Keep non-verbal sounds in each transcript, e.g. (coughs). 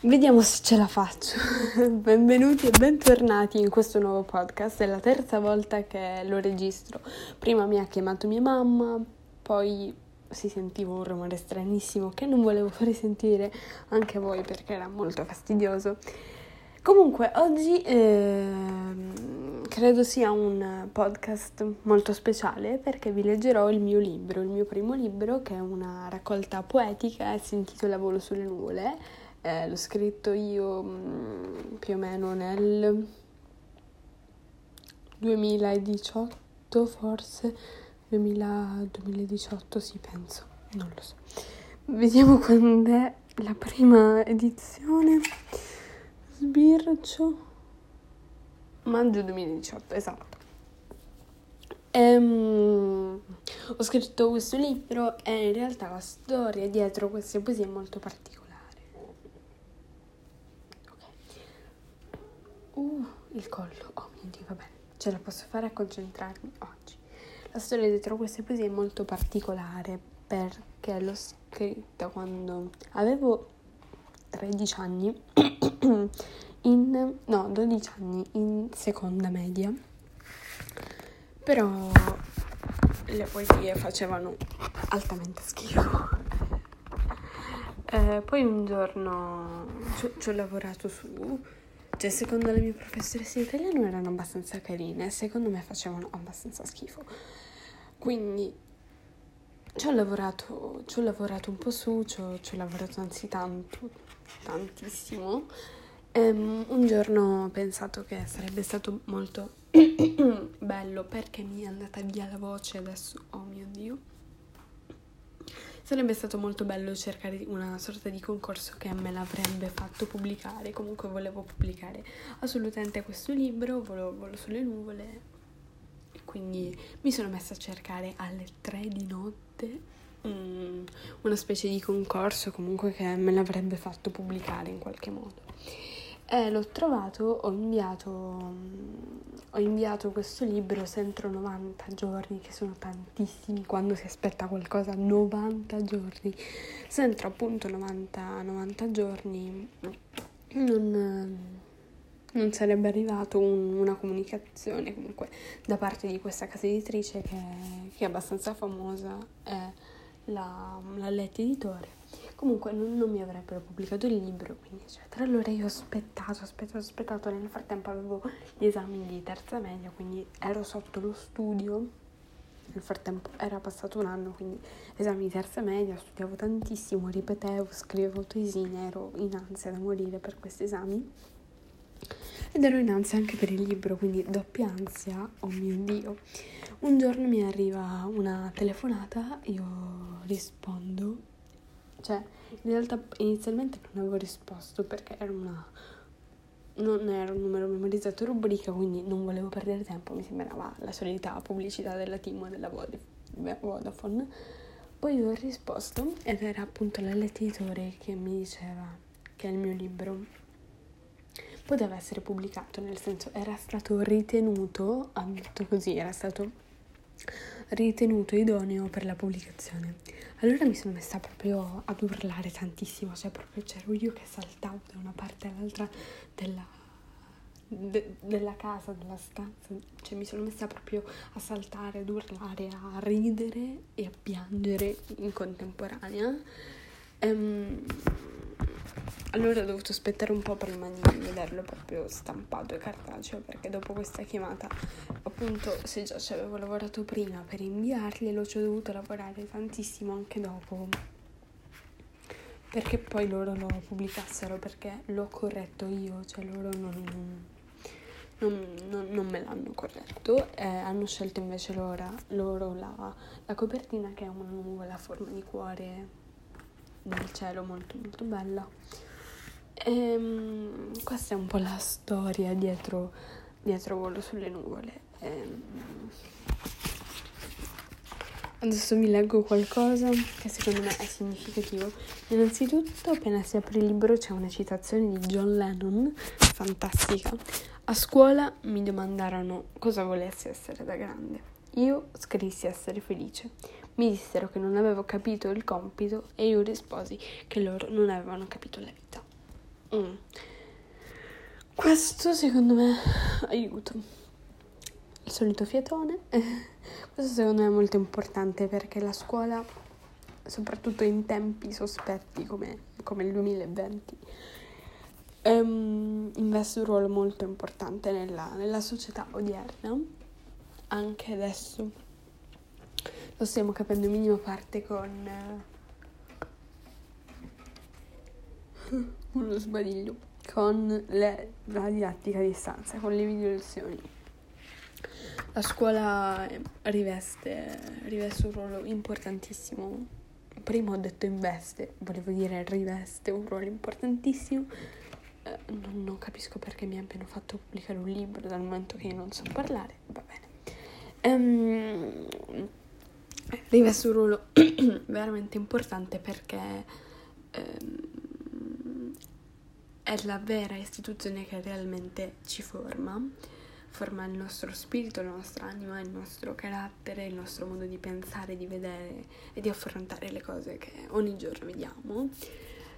Vediamo se ce la faccio. (laughs) Benvenuti e bentornati in questo nuovo podcast. È la terza volta che lo registro. Prima mi ha chiamato mia mamma, poi si sentiva un rumore stranissimo che non volevo fare sentire anche a voi perché era molto fastidioso. Comunque, oggi eh, credo sia un podcast molto speciale perché vi leggerò il mio libro, il mio primo libro che è una raccolta poetica e si intitola Volo sulle nuvole. Eh, l'ho scritto io mh, mm, più o meno nel 2018 forse, 2000, 2018 sì penso, non lo so. Vediamo (laughs) quando è la prima edizione. Sbircio. Maggio 2018, esatto. Ehm, ho scritto questo libro e in realtà la storia dietro queste poesie è molto particolare. Ok. Uh, il collo. Oh mio Dio, va bene. Ce la posso fare a concentrarmi oggi. La storia dietro queste poesie è molto particolare perché l'ho scritta quando avevo 13 anni (coughs) in no 12 anni in seconda media però le poesie facevano altamente schifo eh, poi un giorno ci, ho lavorato su cioè secondo la mia professoressa di italiano erano abbastanza carine secondo me facevano abbastanza schifo quindi ci ho lavorato, ci ho lavorato un po' su, ci ho, ci ho lavorato anzi tanto, tantissimo. Um, un giorno ho pensato che sarebbe stato molto (coughs) bello perché mi è andata via la voce adesso, oh mio Dio. Sarebbe stato molto bello cercare una sorta di concorso che me l'avrebbe fatto pubblicare. Comunque volevo pubblicare assolutamente questo libro, volo, volo sulle nuvole, quindi mi sono messa a cercare alle 3 di notte um, una specie di concorso comunque che me l'avrebbe fatto pubblicare in qualche modo. E l'ho trovato, ho inviato, ho inviato questo libro entro 90 giorni, che sono tantissimi quando si aspetta qualcosa, 90 giorni. Se entro appunto 90, 90 giorni non non sarebbe arrivato un, una comunicazione comunque da parte di questa casa editrice che, che è abbastanza famosa, è la, la Letti Editore. Comunque non, non, mi avrebbero pubblicato il libro, quindi eccetera. Allora io ho aspettato, aspettato, aspettato. Nel frattempo avevo gli esami di terza media, quindi ero sotto lo studio. Nel frattempo era passato un anno, quindi esami di terza media, studiavo tantissimo, ripetevo, scrivevo tesine, ero in ansia da morire per questi esami ed ero in ansia anche per il libro, quindi doppia ansia, oh mio Dio. Un giorno mi arriva una telefonata, io rispondo, cioè in realtà inizialmente non avevo risposto perché era una non era un numero memorizzato rubrica, quindi non volevo perdere tempo, mi sembrava la solita pubblicità della team della Vodafone. Poi ho risposto ed era appunto l'alletitore che mi diceva che il mio libro poteva essere pubblicato, nel senso era stato ritenuto, ha detto così, era stato ritenuto idoneo per la pubblicazione. Allora mi sono messa proprio ad urlare tantissimo, cioè proprio c'ero io che saltavo da una parte all'altra della, de, della casa, della stanza, cioè mi sono messa proprio a saltare, ad urlare, a ridere e a piangere in contemporanea. Um, allora ho dovuto aspettare un po' prima di vederlo proprio stampato e cartaceo perché dopo questa chiamata appunto se già ci avevo lavorato prima per inviarglielo ci ho dovuto lavorare tantissimo anche dopo. Perché poi loro lo pubblicassero perché l'ho corretto io cioè loro non, non, non, non me l'hanno corretto eh, hanno scelto invece loro, loro la, la copertina che è una nuvola a forma di cuore nel cielo molto molto bella e, um, questa è un po' la storia dietro, dietro Volo sulle nuvole. Ehm, adesso vi leggo qualcosa che secondo me è significativo. Innanzitutto, appena si apre il libro c'è una citazione di John Lennon, fantastica. A scuola mi domandarono cosa volessi essere da grande. Io scrissi essere felice. Mi dissero che non avevo capito il compito e io risposi che loro non avevano capito la vita. Mm. Questo secondo me aiuto. Il solito fiatone. (laughs) Questo secondo me è molto importante perché la scuola, soprattutto in tempi sospetti come, come il 2020, um, investe un ruolo molto importante nella, nella società odierna. Anche adesso lo stiamo capendo in minima parte con uh, (laughs) uno sbadiglio con le, la didattica a distanza, con le video lezioni. La scuola riveste, riveste un ruolo importantissimo. Prima ho detto investe, volevo dire riveste un ruolo importantissimo. Eh, non, non, capisco perché mi abbiano fatto pubblicare un libro dal momento che io non so parlare. Va bene. Um, riveste un ruolo (clears throat) veramente importante perché um, è la vera istituzione che realmente ci forma, forma il nostro spirito, la nostra anima, il nostro carattere, il nostro modo di pensare, di vedere e di affrontare le cose che ogni giorno vediamo.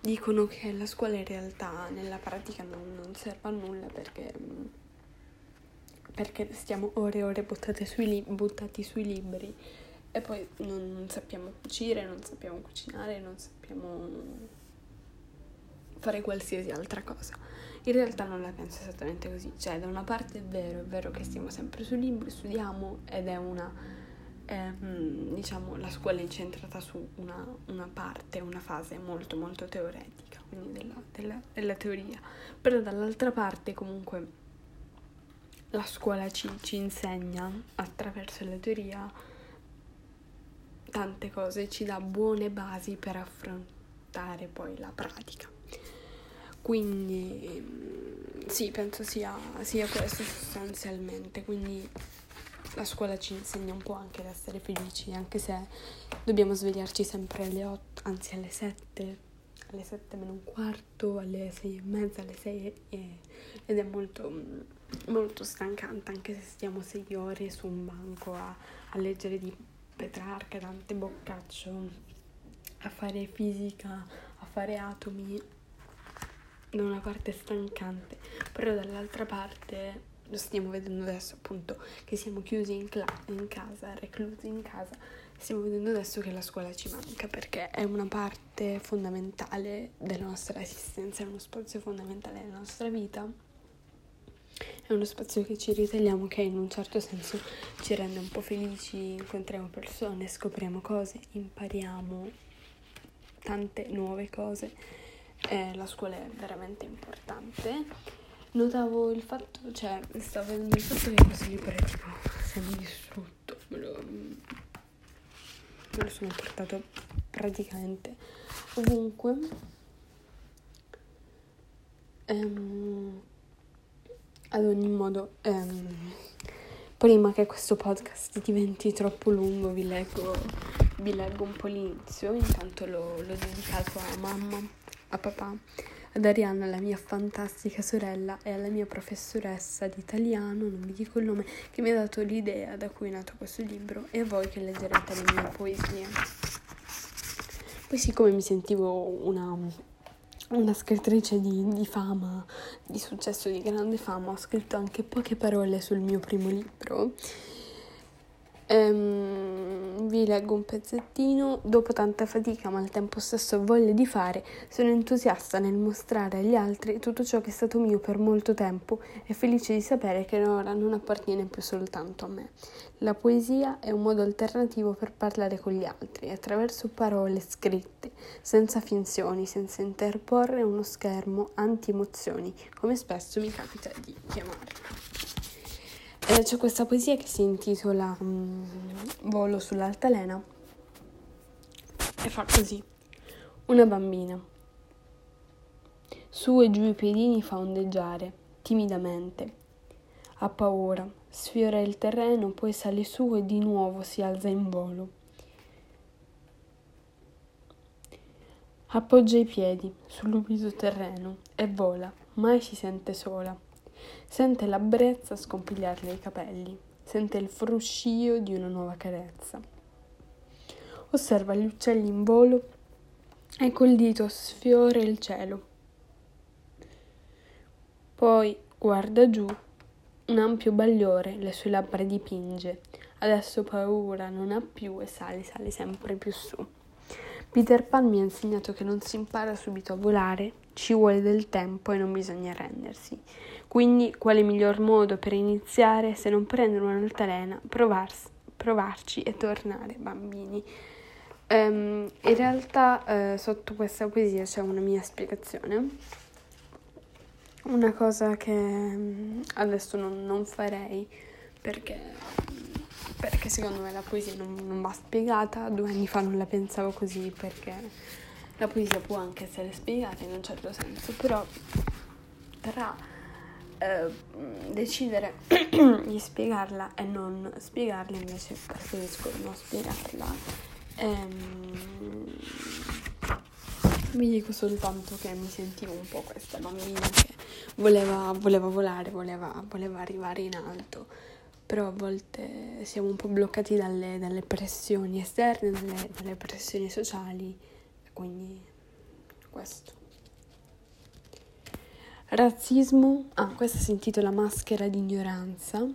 Dicono che la scuola in realtà nella pratica non, non serve a nulla perché, perché stiamo ore e ore sui, buttati sui libri e poi non sappiamo cucire, non sappiamo cucinare, non sappiamo fare qualsiasi altra cosa. In realtà non la penso esattamente così, cioè da una parte è vero, è vero che stiamo sempre sui libri, studiamo ed è una, eh, diciamo, la scuola è incentrata su una, una, parte, una fase molto molto teoretica, quindi della, della, della teoria, però dall'altra parte comunque la scuola ci, ci insegna attraverso la teoria tante cose, ci dà buone basi per affrontare poi la pratica. Quindi sì, penso sia, sia questo sostanzialmente. Quindi la scuola ci insegna un po' anche ad essere felici, anche se dobbiamo svegliarci sempre alle 8, anzi alle 7, alle 7 meno un quarto, alle 6 e mezza, alle 6 e, ed è molto, molto stancante anche se stiamo 6 ore su un banco a, a leggere di Petrarca, Dante Boccaccio, a fare fisica, a fare atomi, da una parte stancante, però dall'altra parte lo stiamo vedendo adesso appunto che siamo chiusi in, cla- in casa, reclusi in casa, stiamo vedendo adesso che la scuola ci manca perché è una parte fondamentale della nostra esistenza, è uno spazio fondamentale della nostra vita è uno spazio che ci ritagliamo che in un certo senso ci rende un po' felici, incontriamo persone, scopriamo cose, impariamo tante nuove cose. Eh, la scuola è veramente importante. Notavo il fatto, cioè, stavo vedendo il fatto che questo libro è tipo semi-distrutto. Me lo, me lo sono portato praticamente ovunque. Um, ad ogni modo, ehm, prima che questo podcast diventi troppo lungo, vi leggo, vi leggo un po' l'inizio. Intanto l'ho, l'ho dedicato a mamma, a papà, ad Arianna, la mia fantastica sorella, e alla mia professoressa di italiano, non vi dico il nome, che mi ha dato l'idea da cui è nato questo libro, e a voi che leggerete le mie poesie. Poi, siccome mi sentivo una una scrittrice di, di, fama, di successo, di grande fama, ho scritto anche poche parole sul mio primo libro Um, vi leggo un pezzettino. Dopo tanta fatica, ma al tempo stesso voglia di fare, sono entusiasta nel mostrare agli altri tutto ciò che è stato mio per molto tempo e felice di sapere che ora non appartiene più soltanto a me. La poesia è un modo alternativo per parlare con gli altri, attraverso parole scritte, senza finzioni, senza interporre uno schermo anti-emozioni, come spesso mi capita di chiamarla. Eh, c'è questa poesia che si intitola um, Volo sull'altalena e fa così. Una bambina. Su e giù i piedini fa ondeggiare, timidamente. Ha paura, sfiora il terreno, poi sale su e di nuovo si alza in volo. Appoggia i piedi sull'umido terreno e vola, mai si sente sola. Sente la brezza scompigliarle i capelli, sente il fruscio di una nuova carezza. Osserva gli uccelli in volo e col dito sfiora il cielo. Poi guarda giù, un ampio bagliore le sue labbra dipinge. Adesso paura non ha più e sale, sale sempre più su. Peter Pan mi ha insegnato che non si impara subito a volare, ci vuole del tempo e non bisogna arrendersi. Quindi, quale miglior modo per iniziare se non prendere un'altalena, provars- provarci e tornare bambini? Um, in realtà, uh, sotto questa poesia c'è una mia spiegazione. Una cosa che um, adesso non, non farei perché perché secondo me la poesia non, non va spiegata, due anni fa non la pensavo così perché la poesia può anche essere spiegata in un certo senso, però tra eh, decidere (clears throat) di spiegarla e non spiegarla invece preferisco non spiegarla. Ehm, vi dico soltanto che mi sentivo un po' questa bambina che voleva, voleva volare, voleva, voleva arrivare in alto però a volte siamo un po' bloccati dalle, dalle pressioni esterne, dalle, dalle pressioni sociali, quindi questo. Razzismo, ah, questa si intitola Maschera di ignoranza.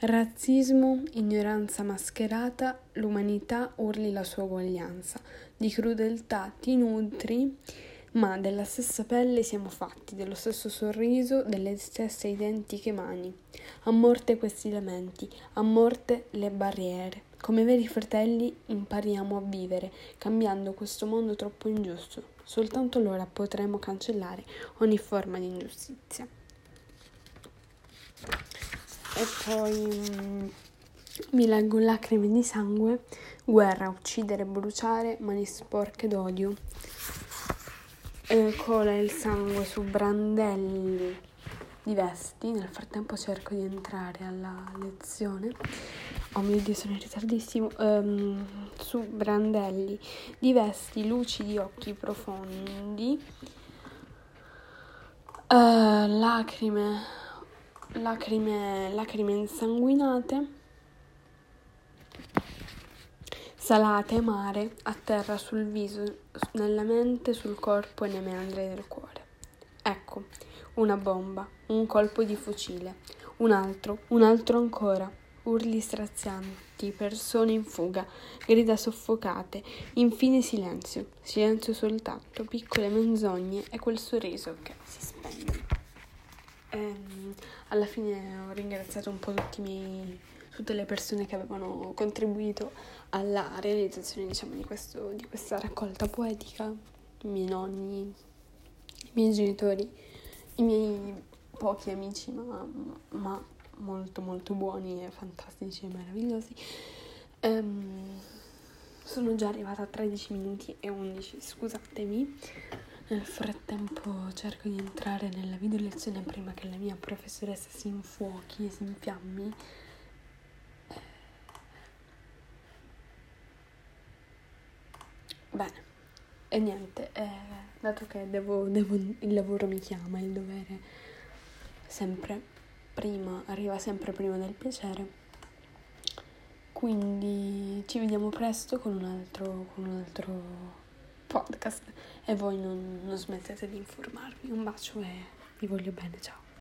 Razzismo, ignoranza mascherata, l'umanità urli la sua uguaglianza. Di crudeltà ti nutri ma della stessa pelle siamo fatti, dello stesso sorriso, delle stesse identiche mani. A morte questi lamenti, a morte le barriere. Come veri fratelli impariamo a vivere, cambiando questo mondo troppo ingiusto. Soltanto allora potremo cancellare ogni forma di ingiustizia. E poi mm, mi leggo lacrime di sangue, guerra, uccidere, bruciare, mani sporche d'odio eh, cola il sangue su brandelli di vesti. Nel frattempo cerco di entrare alla lezione. Oh mio Dio, sono in ritardissimo. Um, su brandelli di vesti, lucidi occhi profondi. Uh, lacrime, lacrime, lacrime insanguinate salate amare a terra sul viso, nella mente, sul corpo e nei meandri del cuore. Ecco, una bomba, un colpo di fucile, un altro, un altro ancora, urli strazianti, persone in fuga, grida soffocate, infine silenzio, silenzio soltanto, piccole menzogne e quel sorriso che si spegne. E, ehm, alla fine ho ringraziato un po' tutti i miei tutte le persone che avevano contribuito alla realizzazione diciamo, di, questo, di questa raccolta poetica, i miei nonni, i miei genitori, i miei pochi amici, ma, ma molto molto buoni e fantastici e meravigliosi. Um, sono già arrivata a 13 minuti e 11, scusatemi. Nel frattempo cerco di entrare nella video lezione prima che la mia professoressa si infuochi e si infiammi Bene, e niente, eh, dato che devo, devo, il lavoro mi chiama, il dovere sempre prima, arriva sempre prima del piacere. Quindi ci vediamo presto con un altro, con un altro podcast e voi non, non smettete di informarvi. Un bacio e vi voglio bene, ciao.